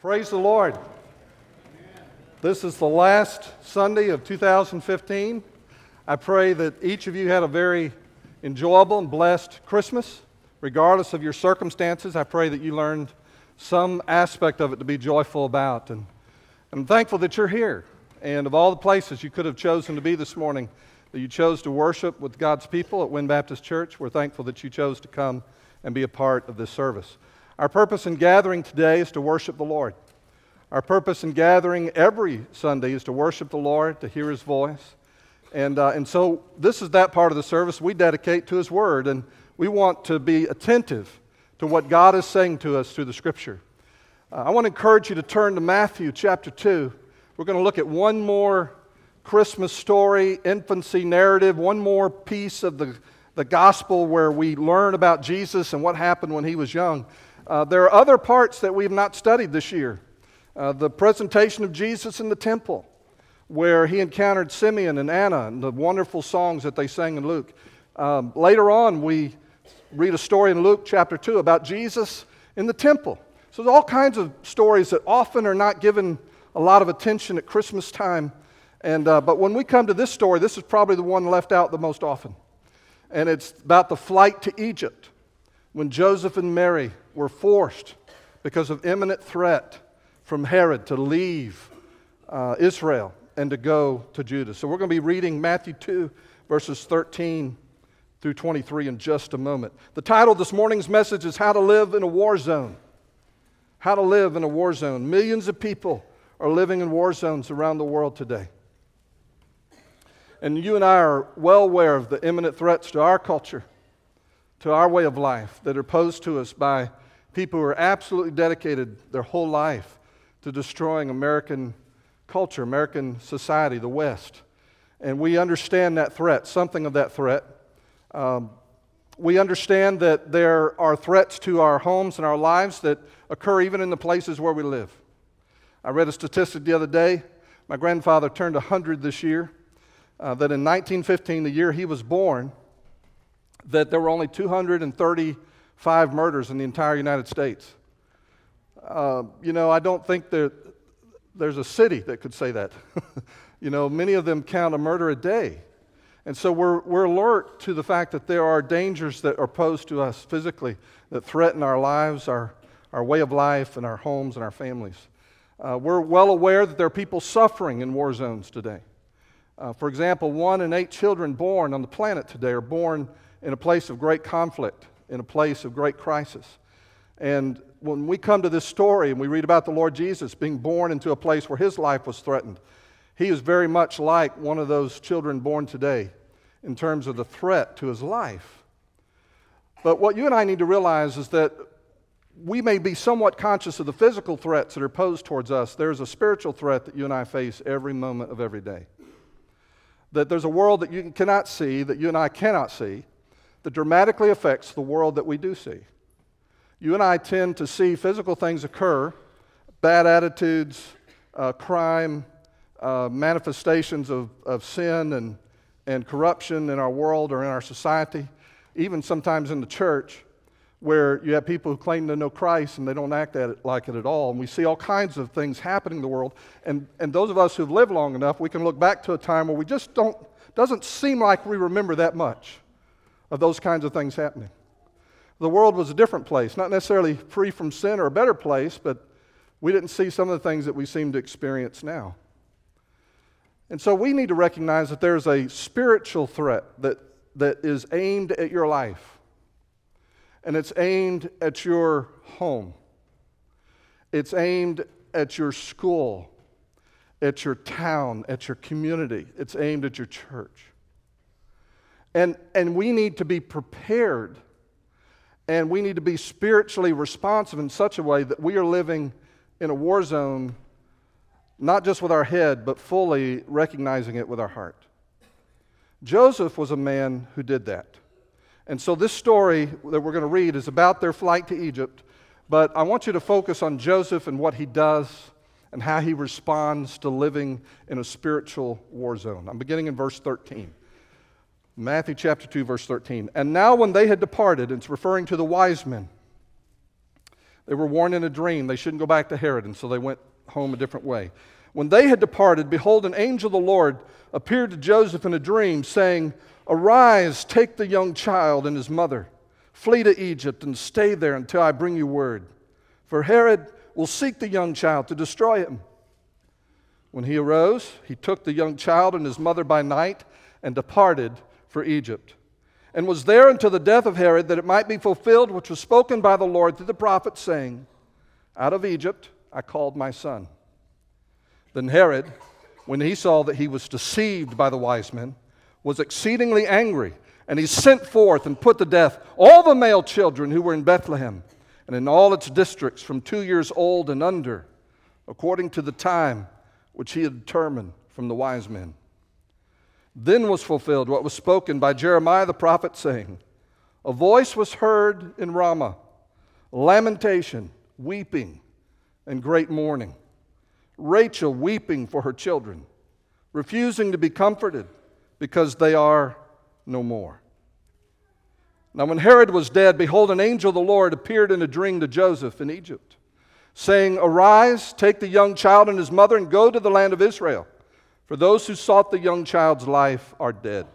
Praise the Lord. This is the last Sunday of 2015. I pray that each of you had a very enjoyable and blessed Christmas. Regardless of your circumstances, I pray that you learned some aspect of it to be joyful about. And I'm thankful that you're here. And of all the places you could have chosen to be this morning, that you chose to worship with God's people at Wynn Baptist Church, we're thankful that you chose to come and be a part of this service. Our purpose in gathering today is to worship the Lord. Our purpose in gathering every Sunday is to worship the Lord, to hear His voice. And, uh, and so this is that part of the service we dedicate to His Word, and we want to be attentive to what God is saying to us through the Scripture. Uh, I want to encourage you to turn to Matthew chapter 2. We're going to look at one more Christmas story, infancy narrative, one more piece of the, the gospel where we learn about Jesus and what happened when he was young. Uh, there are other parts that we have not studied this year. Uh, the presentation of Jesus in the temple, where he encountered Simeon and Anna, and the wonderful songs that they sang in Luke. Um, later on, we read a story in Luke chapter 2 about Jesus in the temple. So there's all kinds of stories that often are not given a lot of attention at Christmas time. And, uh, but when we come to this story, this is probably the one left out the most often. And it's about the flight to Egypt when Joseph and Mary were forced, because of imminent threat from Herod, to leave uh, Israel and to go to Judah. So we're going to be reading Matthew 2, verses 13 through 23 in just a moment. The title of this morning's message is How to Live in a War Zone. How to Live in a War Zone. Millions of people are living in war zones around the world today. And you and I are well aware of the imminent threats to our culture to our way of life that are posed to us by people who are absolutely dedicated their whole life to destroying American culture, American society, the West. And we understand that threat, something of that threat. Um, we understand that there are threats to our homes and our lives that occur even in the places where we live. I read a statistic the other day. My grandfather turned 100 this year. Uh, that in 1915, the year he was born, that there were only 235 murders in the entire United States. Uh, you know, I don't think that there's a city that could say that. you know, many of them count a murder a day. And so we're, we're alert to the fact that there are dangers that are posed to us physically that threaten our lives, our, our way of life, and our homes and our families. Uh, we're well aware that there are people suffering in war zones today. Uh, for example, one in eight children born on the planet today are born in a place of great conflict, in a place of great crisis. And when we come to this story and we read about the Lord Jesus being born into a place where his life was threatened, he is very much like one of those children born today in terms of the threat to his life. But what you and I need to realize is that we may be somewhat conscious of the physical threats that are posed towards us. There's a spiritual threat that you and I face every moment of every day. That there's a world that you cannot see, that you and I cannot see, that dramatically affects the world that we do see. You and I tend to see physical things occur bad attitudes, uh, crime, uh, manifestations of, of sin and, and corruption in our world or in our society, even sometimes in the church, where you have people who claim to know Christ and they don't act at it like it at all. And we see all kinds of things happening in the world. And, and those of us who've lived long enough, we can look back to a time where we just don't, doesn't seem like we remember that much of those kinds of things happening. The world was a different place, not necessarily free from sin or a better place, but we didn't see some of the things that we seem to experience now. And so we need to recognize that there's a spiritual threat that, that is aimed at your life, and it's aimed at your home, it's aimed at your school, at your town, at your community, it's aimed at your church. And, and we need to be prepared and we need to be spiritually responsive in such a way that we are living in a war zone, not just with our head, but fully recognizing it with our heart. Joseph was a man who did that. And so this story that we're going to read is about their flight to Egypt, but I want you to focus on Joseph and what he does and how he responds to living in a spiritual war zone. I'm beginning in verse 13. Matthew chapter 2, verse 13. And now, when they had departed, it's referring to the wise men, They were warned in a dream they shouldn't go back to Herod, and so they went home a different way. When they had departed, behold, an angel of the Lord appeared to Joseph in a dream, saying, Arise, take the young child and his mother, flee to Egypt, and stay there until I bring you word. For Herod will seek the young child to destroy him. When he arose, he took the young child and his mother by night and departed for Egypt, and was there until the death of Herod, that it might be fulfilled which was spoken by the Lord through the prophet, saying, Out of Egypt I called my son. Then Herod, when he saw that he was deceived by the wise men, was exceedingly angry, and he sent forth and put to death all the male children who were in Bethlehem and in all its districts from two years old and under, according to the time which he had determined from the wise men. Then was fulfilled what was spoken by Jeremiah the prophet, saying, A voice was heard in Ramah, lamentation, weeping, and great mourning. Rachel weeping for her children, refusing to be comforted because they are no more. Now, when Herod was dead, behold, an angel of the Lord appeared in a dream to Joseph in Egypt, saying, Arise, take the young child and his mother, and go to the land of Israel, for those who sought the young child's life are dead.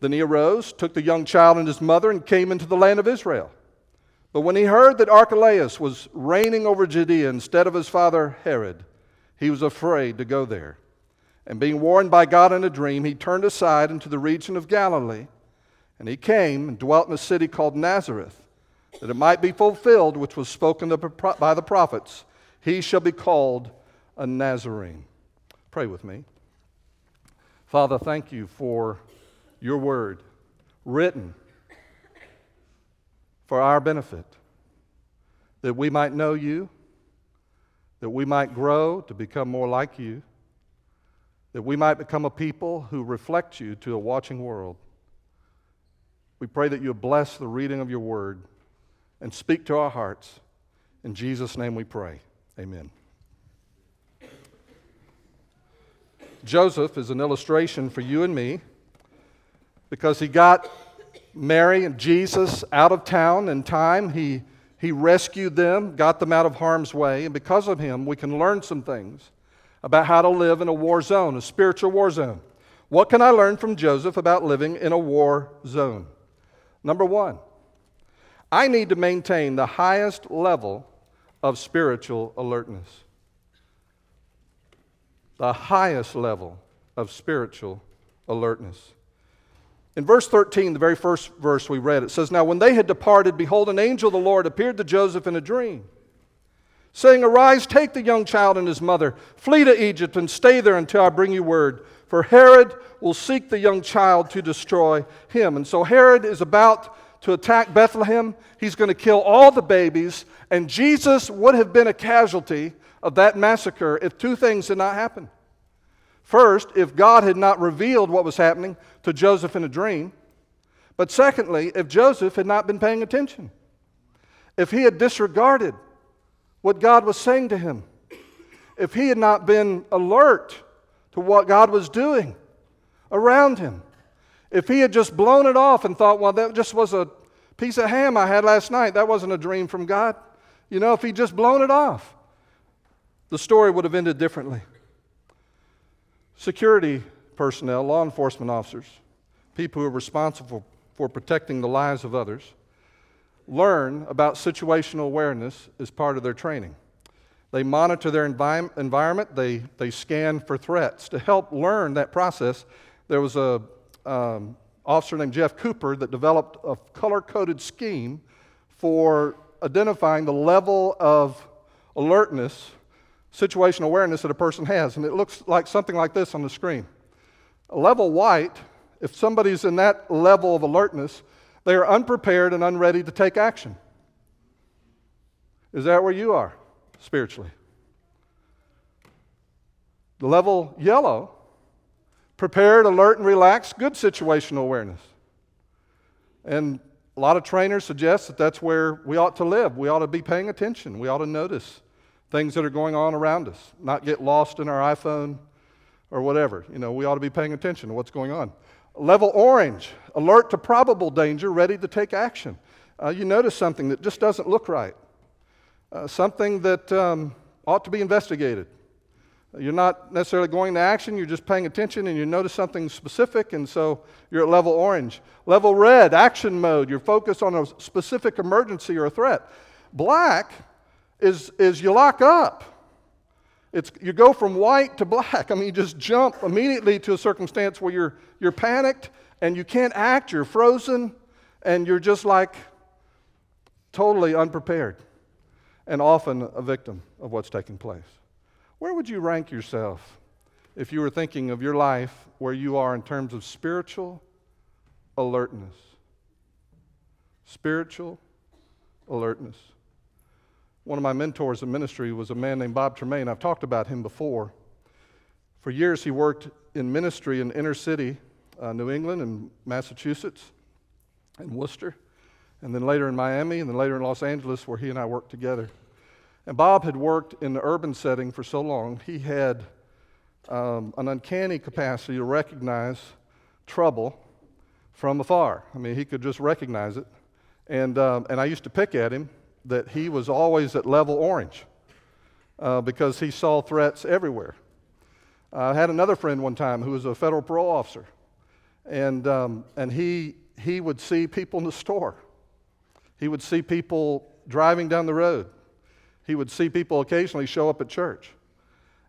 Then he arose, took the young child and his mother, and came into the land of Israel. But when he heard that Archelaus was reigning over Judea instead of his father Herod, he was afraid to go there. And being warned by God in a dream, he turned aside into the region of Galilee. And he came and dwelt in a city called Nazareth, that it might be fulfilled which was spoken by the prophets He shall be called a Nazarene. Pray with me. Father, thank you for your word written for our benefit, that we might know you, that we might grow to become more like you, that we might become a people who reflect you to a watching world. We pray that you bless the reading of your word and speak to our hearts. In Jesus' name we pray. Amen. Joseph is an illustration for you and me because he got Mary and Jesus out of town in time. He, he rescued them, got them out of harm's way, and because of him, we can learn some things about how to live in a war zone, a spiritual war zone. What can I learn from Joseph about living in a war zone? Number one, I need to maintain the highest level of spiritual alertness. The highest level of spiritual alertness. In verse 13, the very first verse we read, it says, Now when they had departed, behold, an angel of the Lord appeared to Joseph in a dream, saying, Arise, take the young child and his mother, flee to Egypt, and stay there until I bring you word. For Herod will seek the young child to destroy him. And so Herod is about to attack Bethlehem. He's going to kill all the babies, and Jesus would have been a casualty of that massacre if two things had not happened. First, if God had not revealed what was happening to Joseph in a dream. But secondly, if Joseph had not been paying attention, if he had disregarded what God was saying to him, if he had not been alert to what God was doing around him, if he had just blown it off and thought, well, that just was a piece of ham I had last night, that wasn't a dream from God. You know, if he'd just blown it off, the story would have ended differently. Security personnel, law enforcement officers, people who are responsible for protecting the lives of others, learn about situational awareness as part of their training. They monitor their envi- environment, they, they scan for threats. To help learn that process, there was a um, officer named Jeff Cooper that developed a color coded scheme for identifying the level of alertness situational awareness that a person has. And it looks like something like this on the screen. A level white, if somebody's in that level of alertness, they are unprepared and unready to take action. Is that where you are spiritually? The level yellow, prepared, alert, and relaxed, good situational awareness. And a lot of trainers suggest that that's where we ought to live. We ought to be paying attention. We ought to notice things that are going on around us, not get lost in our iPhone or whatever. You know, we ought to be paying attention to what's going on. Level orange, alert to probable danger, ready to take action. uh, you notice something that just doesn't look right, uh, something that um, ought to be investigated. You're not necessarily going to action, you're just paying attention and you notice something specific, and so you're at level orange. Level red, action mode, you're focused on a specific emergency or a threat. Black is, is you lock up. It's, you go from white to black. I mean, you just jump immediately to a circumstance where you're, you're panicked and you can't act, you're frozen, and you're just like totally unprepared and often a victim of what's taking place. Where would you rank yourself if you were thinking of your life where you are in terms of spiritual alertness? Spiritual alertness. One of my mentors in ministry was a man named Bob Tremaine. I've talked about him before. For years, he worked in ministry in inner city uh, New England and Massachusetts and Worcester, and then later in Miami, and then later in Los Angeles, where he and I worked together. And Bob had worked in the urban setting for so long, he had um, an uncanny capacity to recognize trouble from afar. I mean, he could just recognize it. And, um, and I used to pick at him that he was always at level orange uh, because he saw threats everywhere. I had another friend one time who was a federal parole officer, and, um, and he, he would see people in the store. He would see people driving down the road. He would see people occasionally show up at church.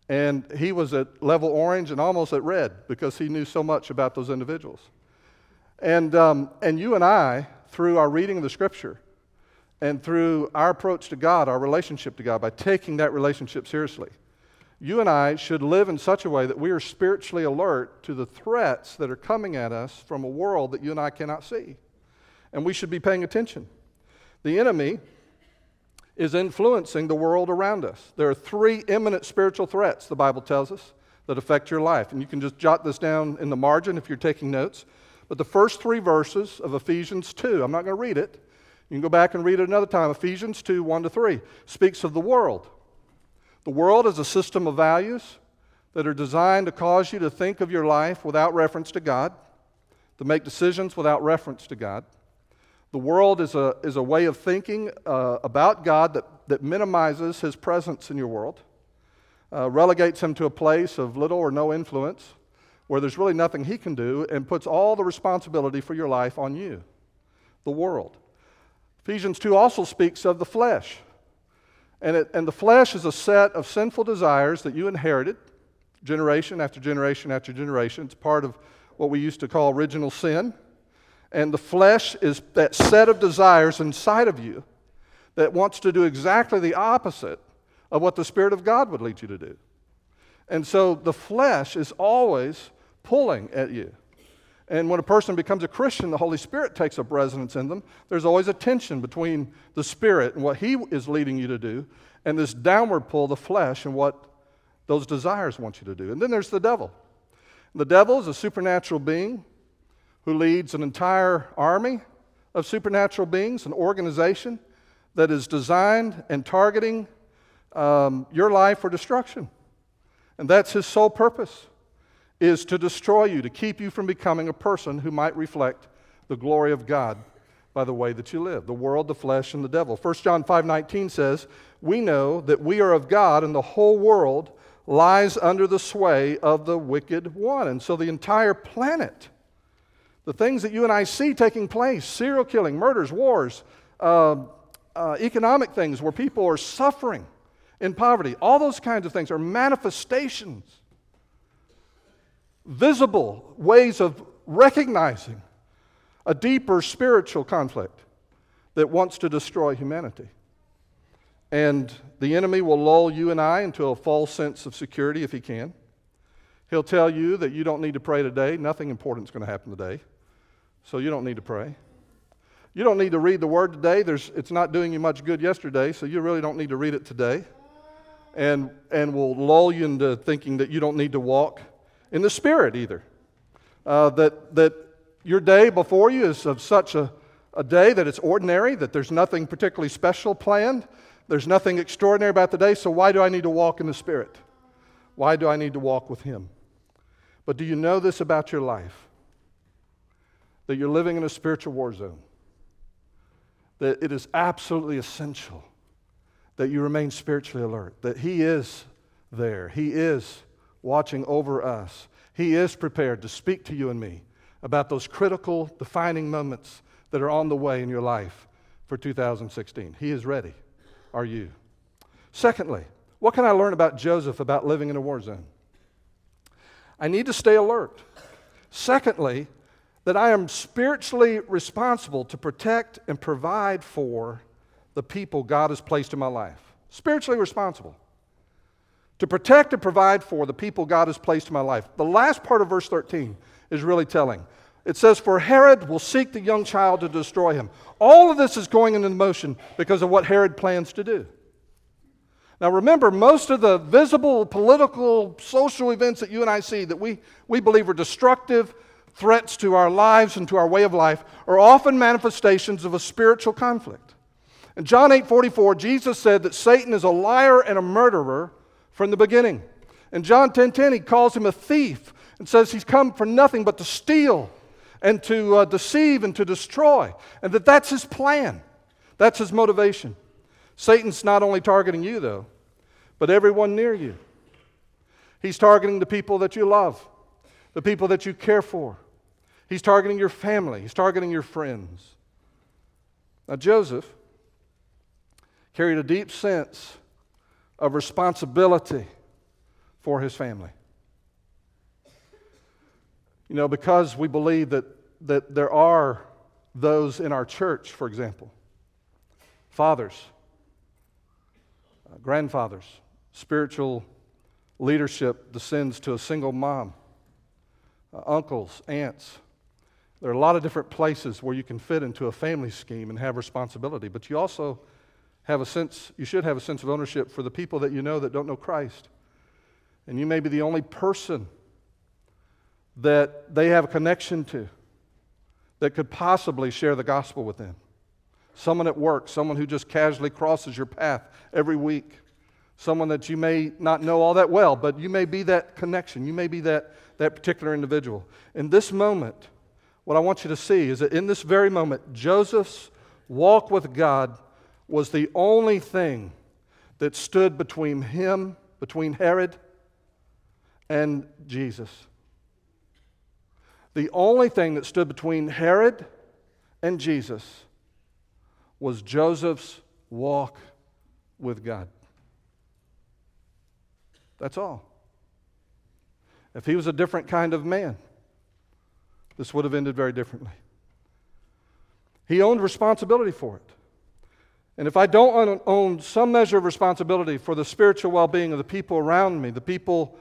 And he was at level orange and almost at red because he knew so much about those individuals. And, um, and you and I, through our reading of the scripture and through our approach to God, our relationship to God, by taking that relationship seriously, you and I should live in such a way that we are spiritually alert to the threats that are coming at us from a world that you and I cannot see. And we should be paying attention. The enemy is influencing the world around us. There are three imminent spiritual threats, the Bible tells us, that affect your life. And you can just jot this down in the margin if you're taking notes. But the first three verses of Ephesians 2, I'm not going to read it. You can go back and read it another time. Ephesians 2, 1 to 3, speaks of the world. The world is a system of values that are designed to cause you to think of your life without reference to God, to make decisions without reference to God. The world is a, is a way of thinking uh, about God that, that minimizes his presence in your world, uh, relegates him to a place of little or no influence where there's really nothing he can do, and puts all the responsibility for your life on you, the world. Ephesians 2 also speaks of the flesh. And, it, and the flesh is a set of sinful desires that you inherited generation after generation after generation. It's part of what we used to call original sin. And the flesh is that set of desires inside of you that wants to do exactly the opposite of what the Spirit of God would lead you to do. And so the flesh is always pulling at you. And when a person becomes a Christian, the Holy Spirit takes up residence in them. There's always a tension between the Spirit and what He is leading you to do, and this downward pull, the flesh, and what those desires want you to do. And then there's the devil. The devil is a supernatural being who leads an entire army of supernatural beings, an organization that is designed and targeting um, your life for destruction. And that's his sole purpose is to destroy you, to keep you from becoming a person who might reflect the glory of God by the way that you live the world the flesh and the devil. 1 john 5.19 says we know that we are of god and the whole world lies under the sway of the wicked one. And so the entire planet the things that you and I see taking place serial killing, murders, wars, uh, uh, economic things where people are suffering in poverty all those kinds of things are manifestations, visible ways of recognizing a deeper spiritual conflict that wants to destroy humanity. And the enemy will lull you and I into a false sense of security if he can. He'll tell you that you don't need to pray today, nothing important is going to happen today. So you don't need to pray. You don't need to read the word today. There's, it's not doing you much good yesterday, so you really don't need to read it today. And, and will lull you into thinking that you don't need to walk in the Spirit either. Uh, that, that your day before you is of such a, a day that it's ordinary, that there's nothing particularly special planned, there's nothing extraordinary about the day, so why do I need to walk in the Spirit? Why do I need to walk with Him? But do you know this about your life? that you're living in a spiritual war zone. that it is absolutely essential that you remain spiritually alert, that He is there. He is watching over us. He is prepared to speak to you and me about those critical, defining moments that are on the way in your life for 2016. He is ready. Are you? Secondly, what can I learn about Joseph about living in a war zone? I need to stay alert. Secondly, that I am spiritually responsible to protect and provide for the people God has placed in my life. Spiritually responsible. To protect and provide for the people God has placed in my life. The last part of verse 13 is really telling. It says, For Herod will seek the young child to destroy him. All of this is going into motion because of what Herod plans to do. Now, remember, most of the visible political, social events that you and I see that we, we believe are destructive threats to our lives and to our way of life are often manifestations of a spiritual conflict. In John 8 44, Jesus said that Satan is a liar and a murderer from the beginning. In John 10 10, he calls him a thief and says he's come for nothing but to steal and to uh, deceive and to destroy, and that that's his plan, that's his motivation. Satan's not only targeting you, though, but everyone near you. He's targeting the people that you love, the people that you care for. He's targeting your family, he's targeting your friends. Now, Joseph carried a deep sense of responsibility for his family. You know, because we believe that, that there are those in our church, for example, fathers uh, grandfathers. Spiritual leadership descends to a single mom, uh, uncles, aunts. There are a lot of different places where you can fit into a family scheme and have responsibility, but you also have a sense, you should have a sense of ownership for the people that you know that don't know Christ. And you may be the only person that they have a connection to that could possibly share the gospel with them someone at work, someone who just casually crosses your path every week, someone that you may not know all that well, but you may be that connection. You may be that, that particular individual. In this moment, what I want you to see is that in this very moment, Joseph's walk with God was the only thing that stood between him, between Herod, and Jesus. The only thing that stood between Herod and Jesus was Joseph's walk with God. That's all. If he was a different kind of man, this would have ended very differently. He owned responsibility for it. And if I don't own some measure of responsibility for the spiritual well being of the people around me, the people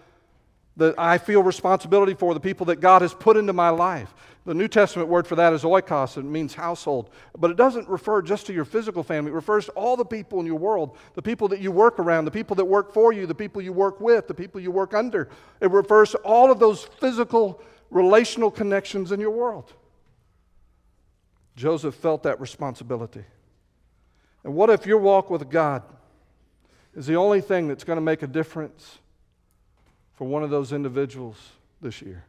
that I feel responsibility for, the people that God has put into my life. The New Testament word for that is oikos, it means household. But it doesn't refer just to your physical family, it refers to all the people in your world, the people that you work around, the people that work for you, the people you work with, the people you work under. It refers to all of those physical, relational connections in your world. Joseph felt that responsibility. And what if your walk with God is the only thing that's going to make a difference? for one of those individuals this year?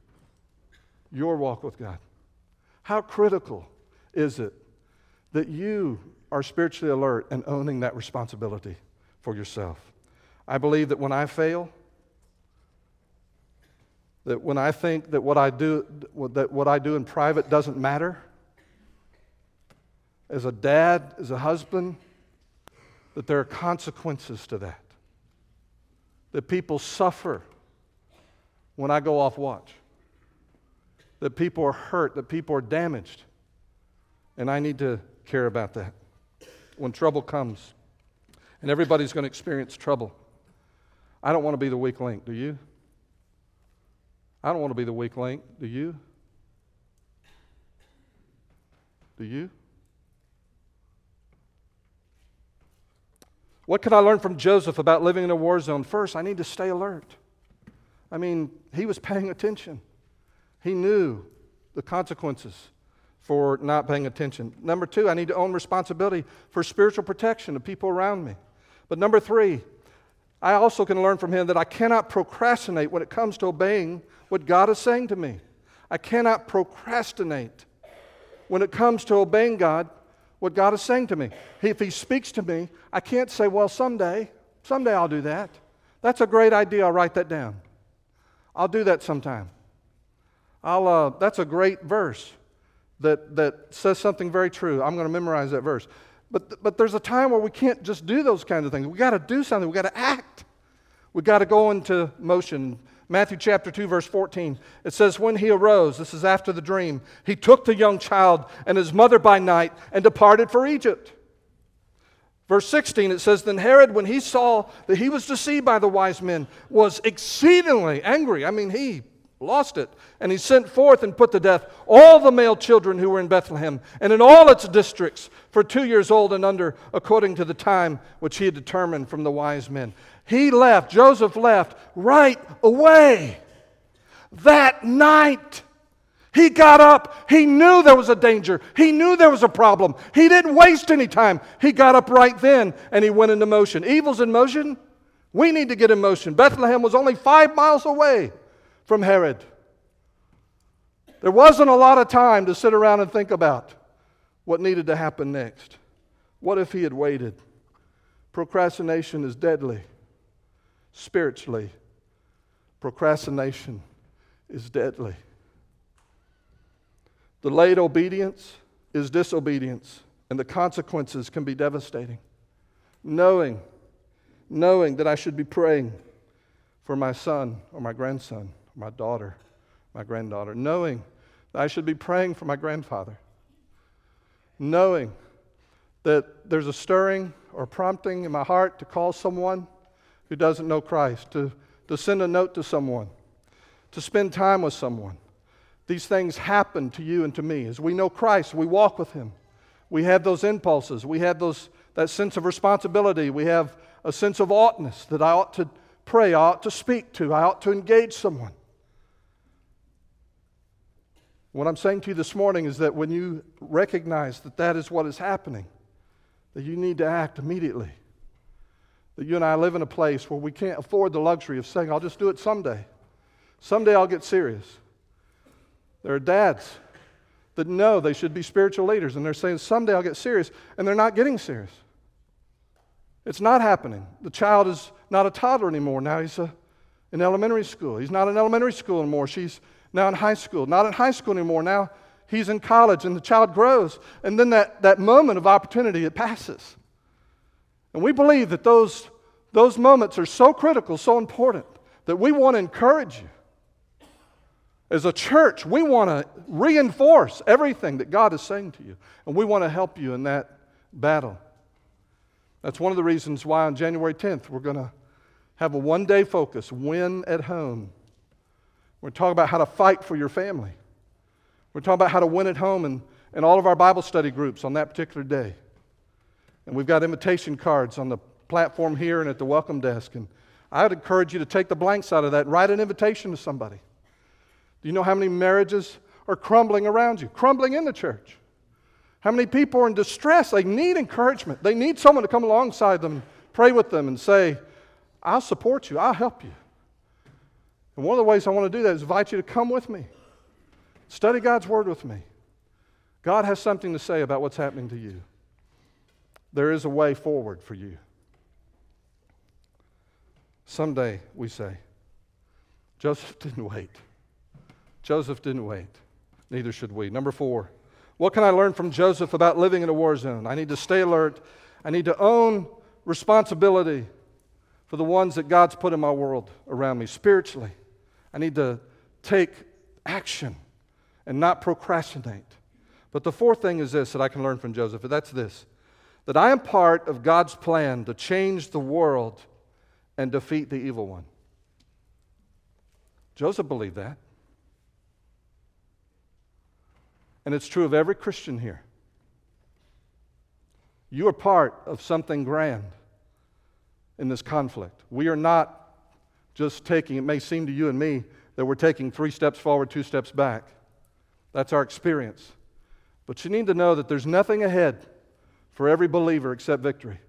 Your walk with God. How critical is it that you are spiritually alert and owning that responsibility for yourself? I believe that when I fail, that when I think that what I do, that what I do in private doesn't matter, as a dad, as a husband, that there are consequences to that. That people suffer when I go off watch. That people are hurt, that people are damaged. And I need to care about that. When trouble comes, and everybody's going to experience trouble, I don't want to be the weak link, do you? I don't want to be the weak link, do you? Do you? What can I learn from Joseph about living in a war zone? First, I need to stay alert. I mean, he was paying attention. He knew the consequences for not paying attention. Number two, I need to own responsibility for spiritual protection of people around me. But number three, I also can learn from him that I cannot procrastinate when it comes to obeying what God is saying to me. I cannot procrastinate when it comes to obeying God what God is saying to me. If He speaks to me, I can't say, well, someday, someday I'll do that. That's a great idea. I'll write that down. I'll do that sometime. I'll, uh, that's a great verse that, that says something very true. I'm going to memorize that verse. But, but there's a time where we can't just do those kinds of things. we got to do something, we got to act. we got to go into motion. Matthew chapter 2, verse 14, it says, When he arose, this is after the dream, he took the young child and his mother by night and departed for Egypt. Verse 16, it says, Then Herod, when he saw that he was deceived by the wise men, was exceedingly angry. I mean, he lost it. And he sent forth and put to death all the male children who were in Bethlehem and in all its districts for two years old and under, according to the time which he had determined from the wise men. He left, Joseph left right away that night. He got up. He knew there was a danger. He knew there was a problem. He didn't waste any time. He got up right then and he went into motion. Evil's in motion. We need to get in motion. Bethlehem was only five miles away from Herod. There wasn't a lot of time to sit around and think about what needed to happen next. What if he had waited? Procrastination is deadly spiritually. Procrastination is deadly. Delayed obedience is disobedience, and the consequences can be devastating. Knowing, knowing that I should be praying for my son or my grandson, my daughter, my granddaughter, knowing that I should be praying for my grandfather, knowing that there's a stirring or prompting in my heart to call someone who doesn't know Christ, to, to send a note to someone, to spend time with someone. These things happen to you and to me. As we know Christ, we walk with Him. We have those impulses. We have those, that sense of responsibility. We have a sense of oughtness that I ought to pray, I ought to speak to, I ought to engage someone. What I'm saying to you this morning is that when you recognize that that is what is happening, that you need to act immediately. That you and I live in a place where we can't afford the luxury of saying, I'll just do it someday. Someday I'll get serious. There are dads that know they should be spiritual leaders, and they're saying, Someday I'll get serious, and they're not getting serious. It's not happening. The child is not a toddler anymore. Now he's a, in elementary school. He's not in elementary school anymore. She's now in high school. Not in high school anymore. Now he's in college, and the child grows. And then that, that moment of opportunity, it passes. And we believe that those, those moments are so critical, so important, that we want to encourage you. As a church, we want to reinforce everything that God is saying to you, and we want to help you in that battle. That's one of the reasons why on January 10th we're going to have a one day focus win at home. We're talking about how to fight for your family. We're talking about how to win at home and, in all of our Bible study groups on that particular day. And we've got invitation cards on the platform here and at the welcome desk. And I would encourage you to take the blanks out of that and write an invitation to somebody. Do you know how many marriages are crumbling around you, crumbling in the church? How many people are in distress? They need encouragement. They need someone to come alongside them, pray with them, and say, I'll support you, I'll help you. And one of the ways I want to do that is invite you to come with me. Study God's Word with me. God has something to say about what's happening to you. There is a way forward for you. Someday, we say, Joseph didn't wait. Joseph didn't wait. Neither should we. Number four, what can I learn from Joseph about living in a war zone? I need to stay alert. I need to own responsibility for the ones that God's put in my world around me spiritually. I need to take action and not procrastinate. But the fourth thing is this that I can learn from Joseph, and that's this that I am part of God's plan to change the world and defeat the evil one. Joseph believed that. And it's true of every Christian here. You are part of something grand in this conflict. We are not just taking, it may seem to you and me that we're taking three steps forward, two steps back. That's our experience. But you need to know that there's nothing ahead for every believer except victory.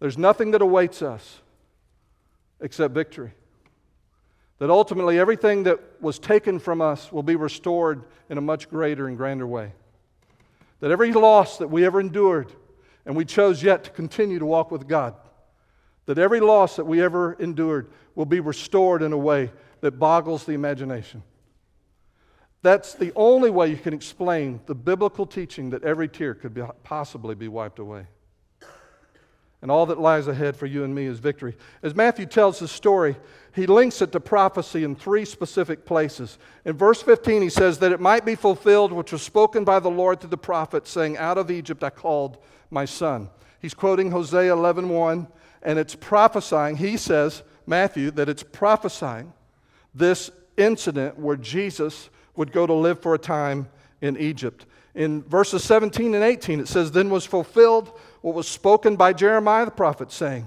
There's nothing that awaits us except victory. That ultimately everything that was taken from us will be restored in a much greater and grander way. that every loss that we ever endured, and we chose yet to continue to walk with God, that every loss that we ever endured will be restored in a way that boggles the imagination. That's the only way you can explain the biblical teaching that every tear could be, possibly be wiped away. And all that lies ahead for you and me is victory. As Matthew tells the story, he links it to prophecy in three specific places. In verse 15, he says that it might be fulfilled which was spoken by the Lord through the prophet, saying, Out of Egypt I called my son. He's quoting Hosea 11:1, and it's prophesying, he says, Matthew, that it's prophesying this incident where Jesus would go to live for a time in Egypt. In verses 17 and 18, it says, Then was fulfilled what was spoken by Jeremiah the prophet, saying,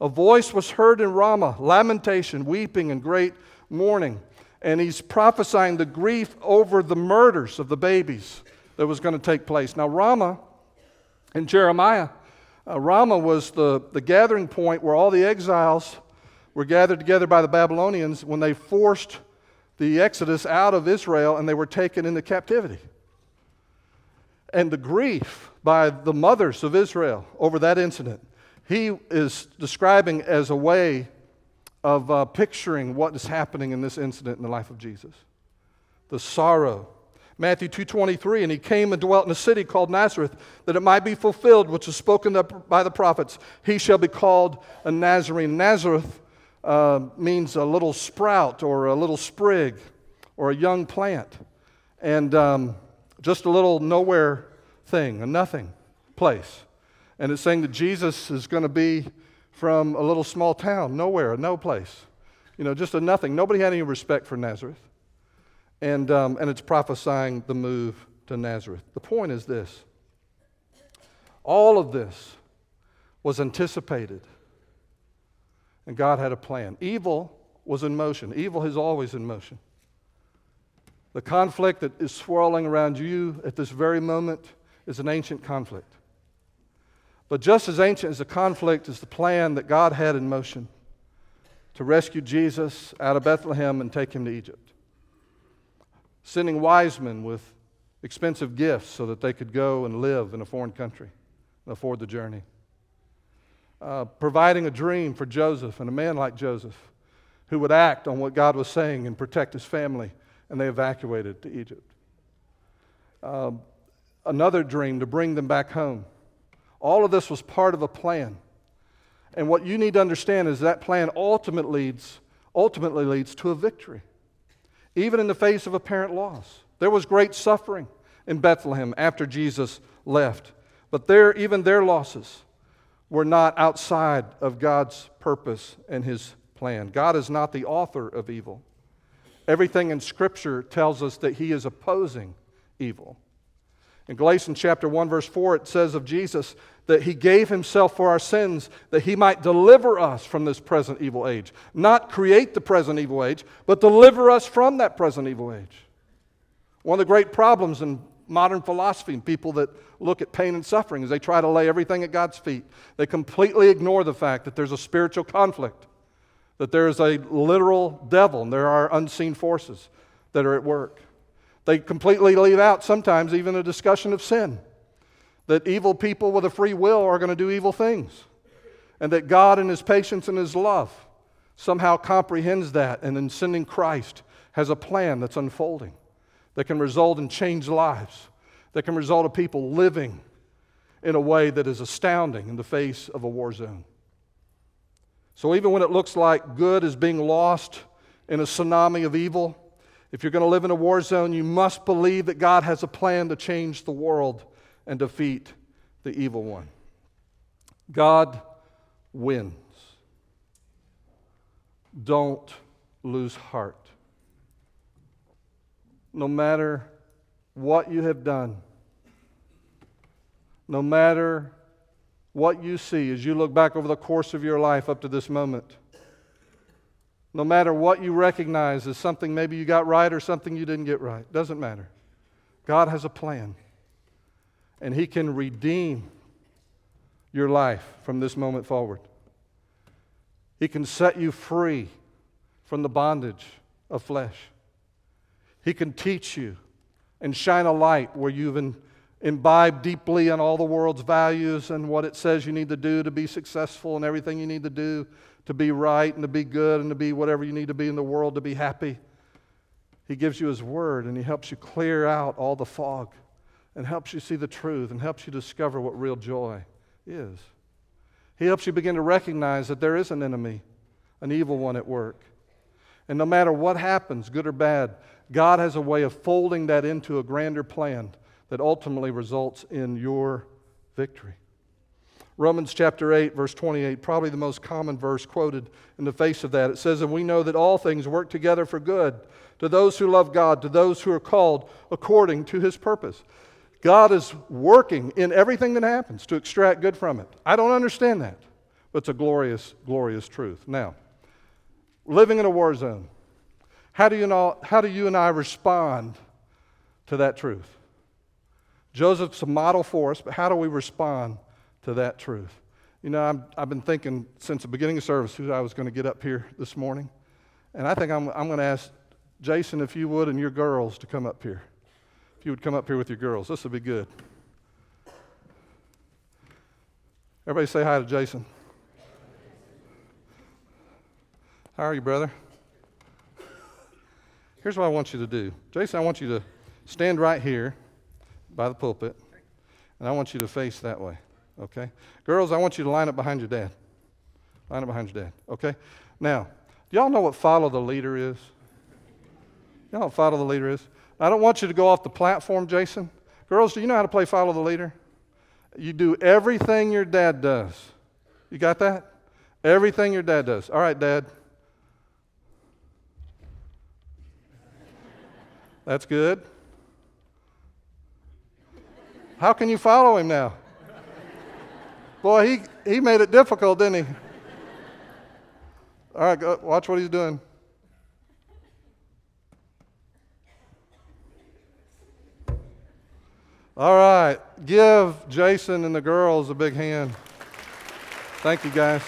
A voice was heard in Ramah, lamentation, weeping, and great mourning. And he's prophesying the grief over the murders of the babies that was going to take place. Now, Ramah and Jeremiah, uh, Ramah was the, the gathering point where all the exiles were gathered together by the Babylonians when they forced the Exodus out of Israel and they were taken into captivity. And the grief by the mothers of Israel over that incident, he is describing as a way of uh, picturing what is happening in this incident in the life of Jesus. The sorrow. Matthew 2:23 and he came and dwelt in a city called Nazareth that it might be fulfilled which was spoken by the prophets he shall be called a Nazarene Nazareth uh, means a little sprout or a little sprig or a young plant. And um, just a little nowhere thing, a nothing place. And it's saying that Jesus is going to be from a little small town, nowhere, no place. You know, just a nothing. Nobody had any respect for Nazareth. And, um, and it's prophesying the move to Nazareth. The point is this all of this was anticipated and God had a plan. Evil was in motion, evil is always in motion. The conflict that is swirling around you at this very moment is an ancient conflict. But just as ancient as the conflict is the plan that God had in motion to rescue Jesus out of Bethlehem and take him to Egypt. Sending wise men with expensive gifts so that they could go and live in a foreign country and afford the journey uh, providing a dream for Joseph and a man like Joseph who would act on what God was saying and protect his family, and they evacuated to Egypt. Uh, another dream to bring them back home. All of this was part of a plan. And what you need to understand is that plan ultimately leads, ultimately leads to a victory, even in the face of apparent loss. There was great suffering in Bethlehem after Jesus left, but there, even their losses were not outside of God's purpose and His plan. God is not the author of evil. Everything in Scripture tells us that He is opposing evil. In Galatians chapter 1 verse 4 it says of Jesus that he gave himself for our sins that he might deliver us from this present evil age. Not create the present evil age, but deliver us from that present evil age. One of the great problems in modern philosophy and people that look at pain and suffering is they try to lay everything at God's feet. They completely ignore the fact that there's a spiritual conflict, that there is a literal devil, and there are unseen forces that are at work. They completely leave out sometimes even a discussion of sin, that evil people with a free will are going to do evil things, and that God, in His patience and His love, somehow comprehends that, and in sending Christ, has a plan that's unfolding that can result in changed lives, that can result in people living in a way that is astounding in the face of a war zone. So, even when it looks like good is being lost in a tsunami of evil, if you're going to live in a war zone, you must believe that God has a plan to change the world and defeat the evil one. God wins. Don't lose heart no matter what you have done, no matter what you see as you look back over the course of your life up to this moment, no matter what you recognize as something maybe you got right or something you didn't get right, doesn't matter. God has a plan, and He can redeem your life from this moment forward. He can set you free from the bondage of flesh. He can teach you and shine a light where you've imbibed deeply in all the world's values and what it says you need to do to be successful and everything you need to do to be right and to be good and to be whatever you need to be in the world to be happy. He gives you His Word and He helps you clear out all the fog and helps you see the truth and helps you discover what real joy is. He helps you begin to recognize that there is an enemy, an evil one at work. And no matter what happens, good or bad, God has a way of folding that into a grander plan that ultimately results in your victory. Romans chapter 8, verse 28, probably the most common verse quoted in the face of that. It says, And we know that all things work together for good to those who love God, to those who are called according to his purpose. God is working in everything that happens to extract good from it. I don't understand that, but it's a glorious, glorious truth. Now, living in a war zone, how do you, know, how do you and I respond to that truth? Joseph's a model for us, but how do we respond to that truth. You know, i have been thinking since the beginning of service who I was going to get up here this morning. And I think I'm, I'm going to ask Jason, if you would, and your girls to come up here. If you would come up here with your girls, this would be good. Everybody say hi to Jason. How are you, brother? Here's what I want you to do. Jason, I want you to stand right here by the pulpit, and I want you to face that way. Okay? Girls, I want you to line up behind your dad. Line up behind your dad. Okay? Now, do y'all know what follow the leader is? Y'all know what follow the leader is? I don't want you to go off the platform, Jason. Girls, do you know how to play follow the leader? You do everything your dad does. You got that? Everything your dad does. All right, dad. That's good. How can you follow him now? Boy, he, he made it difficult, didn't he? All right, go, watch what he's doing. All right, give Jason and the girls a big hand. Thank you, guys.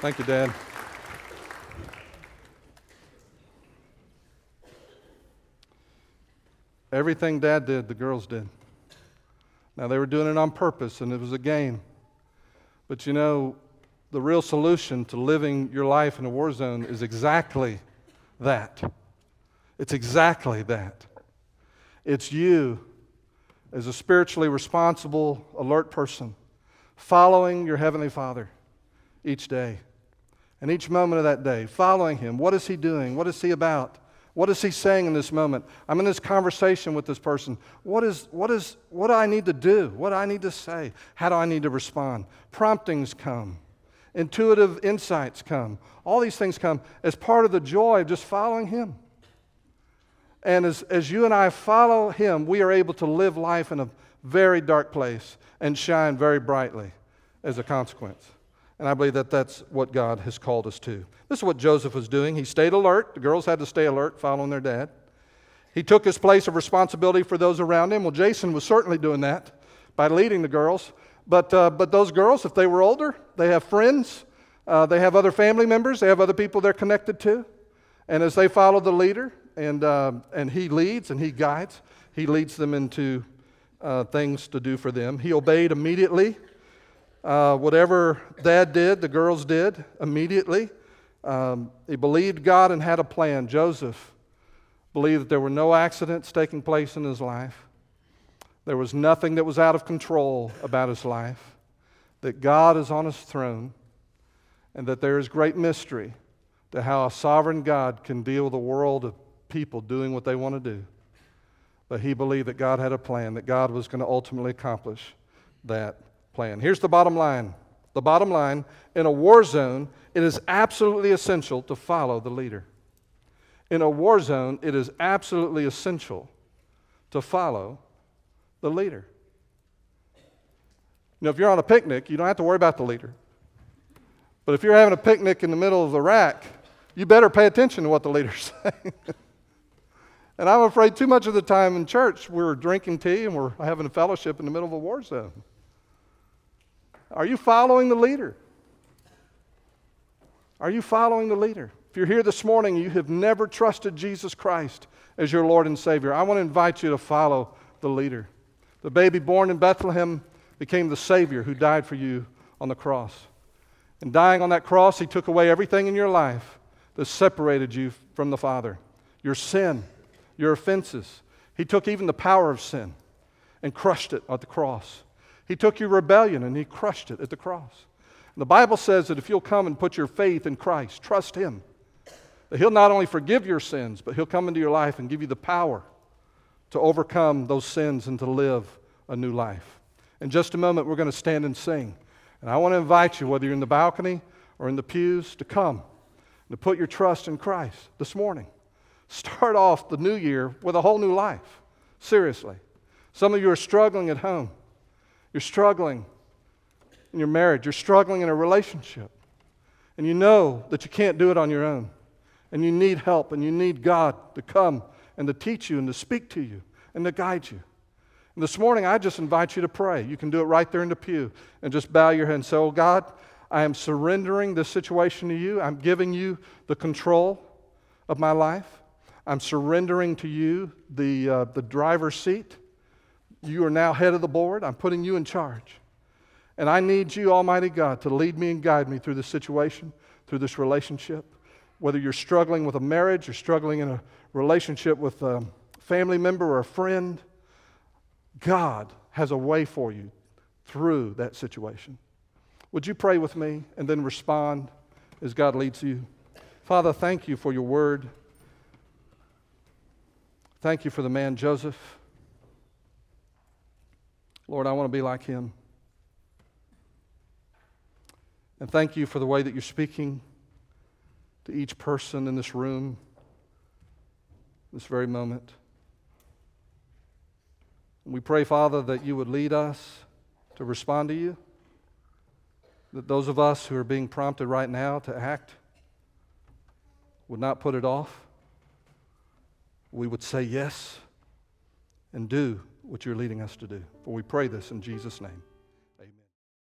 Thank you, Dad. Everything Dad did, the girls did. Now, they were doing it on purpose, and it was a game. But you know, the real solution to living your life in a war zone is exactly that. It's exactly that. It's you, as a spiritually responsible, alert person, following your Heavenly Father each day. And each moment of that day, following Him. What is He doing? What is He about? What is he saying in this moment? I'm in this conversation with this person. What, is, what, is, what do I need to do? What do I need to say? How do I need to respond? Promptings come, intuitive insights come. All these things come as part of the joy of just following him. And as, as you and I follow him, we are able to live life in a very dark place and shine very brightly as a consequence. And I believe that that's what God has called us to. This is what Joseph was doing. He stayed alert. The girls had to stay alert, following their dad. He took his place of responsibility for those around him. Well, Jason was certainly doing that by leading the girls. But, uh, but those girls, if they were older, they have friends, uh, they have other family members, they have other people they're connected to. And as they follow the leader, and, uh, and he leads and he guides, he leads them into uh, things to do for them. He obeyed immediately. Uh, whatever dad did, the girls did immediately. Um, he believed God and had a plan. Joseph believed that there were no accidents taking place in his life. There was nothing that was out of control about his life. That God is on his throne, and that there is great mystery to how a sovereign God can deal with a world of people doing what they want to do. But he believed that God had a plan, that God was going to ultimately accomplish that plan. Here's the bottom line the bottom line in a war zone, it is absolutely essential to follow the leader. In a war zone, it is absolutely essential to follow the leader. Know, if you're on a picnic, you don't have to worry about the leader. But if you're having a picnic in the middle of Iraq, you better pay attention to what the leader's saying. And I'm afraid too much of the time in church, we're drinking tea and we're having a fellowship in the middle of a war zone. Are you following the leader? Are you following the leader? If you're here this morning, you have never trusted Jesus Christ as your Lord and Savior. I want to invite you to follow the leader. The baby born in Bethlehem became the Savior who died for you on the cross. And dying on that cross, He took away everything in your life that separated you from the Father your sin, your offenses. He took even the power of sin and crushed it at the cross. He took your rebellion and He crushed it at the cross. And the Bible says that if you'll come and put your faith in Christ, trust Him, that He'll not only forgive your sins, but He'll come into your life and give you the power to overcome those sins and to live a new life. In just a moment, we're going to stand and sing. And I want to invite you, whether you're in the balcony or in the pews, to come and to put your trust in Christ this morning. Start off the new year with a whole new life. Seriously. Some of you are struggling at home. You're struggling in your marriage. You're struggling in a relationship. And you know that you can't do it on your own. And you need help and you need God to come and to teach you and to speak to you and to guide you. And this morning, I just invite you to pray. You can do it right there in the pew and just bow your head and say, Oh, God, I am surrendering this situation to you. I'm giving you the control of my life. I'm surrendering to you the, uh, the driver's seat. You are now head of the board. I'm putting you in charge. And I need you, Almighty God, to lead me and guide me through this situation, through this relationship. Whether you're struggling with a marriage, you're struggling in a relationship with a family member or a friend, God has a way for you through that situation. Would you pray with me and then respond as God leads you? Father, thank you for your word. Thank you for the man Joseph. Lord, I want to be like him. And thank you for the way that you're speaking to each person in this room, this very moment. We pray, Father, that you would lead us to respond to you, that those of us who are being prompted right now to act would not put it off. We would say yes and do what you're leading us to do. For we pray this in Jesus' name.